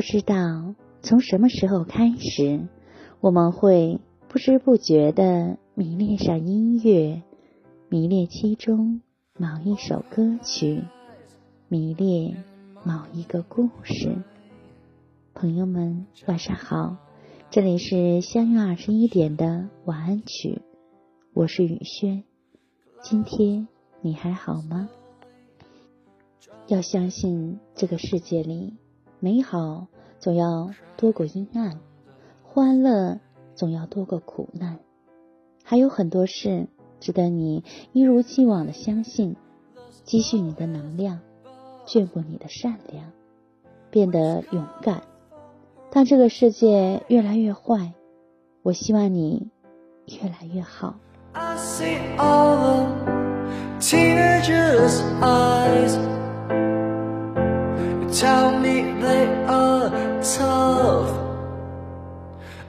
不知道从什么时候开始，我们会不知不觉的迷恋上音乐，迷恋其中某一首歌曲，迷恋某一个故事。朋友们，晚上好，这里是相约二十一点的晚安曲，我是雨轩。今天你还好吗？要相信这个世界里。美好总要多过阴暗，欢乐总要多过苦难，还有很多事值得你一如既往的相信，积蓄你的能量，眷顾你的善良，变得勇敢。当这个世界越来越坏，我希望你越来越好。Tell me they are tough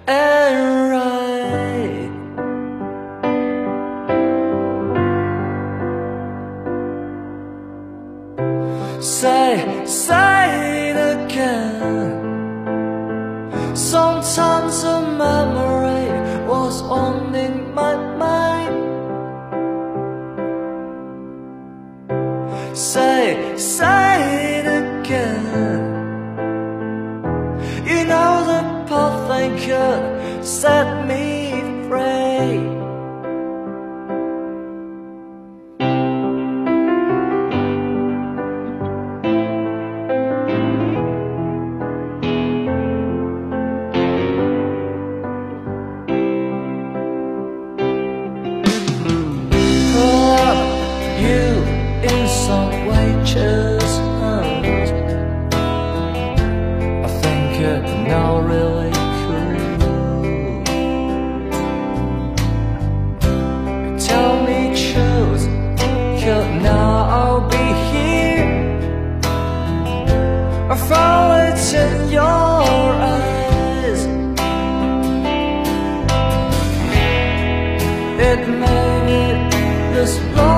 and right. Say, say You know the path they could set me free. Put you in some way, chill. I found it in your eyes. It made this long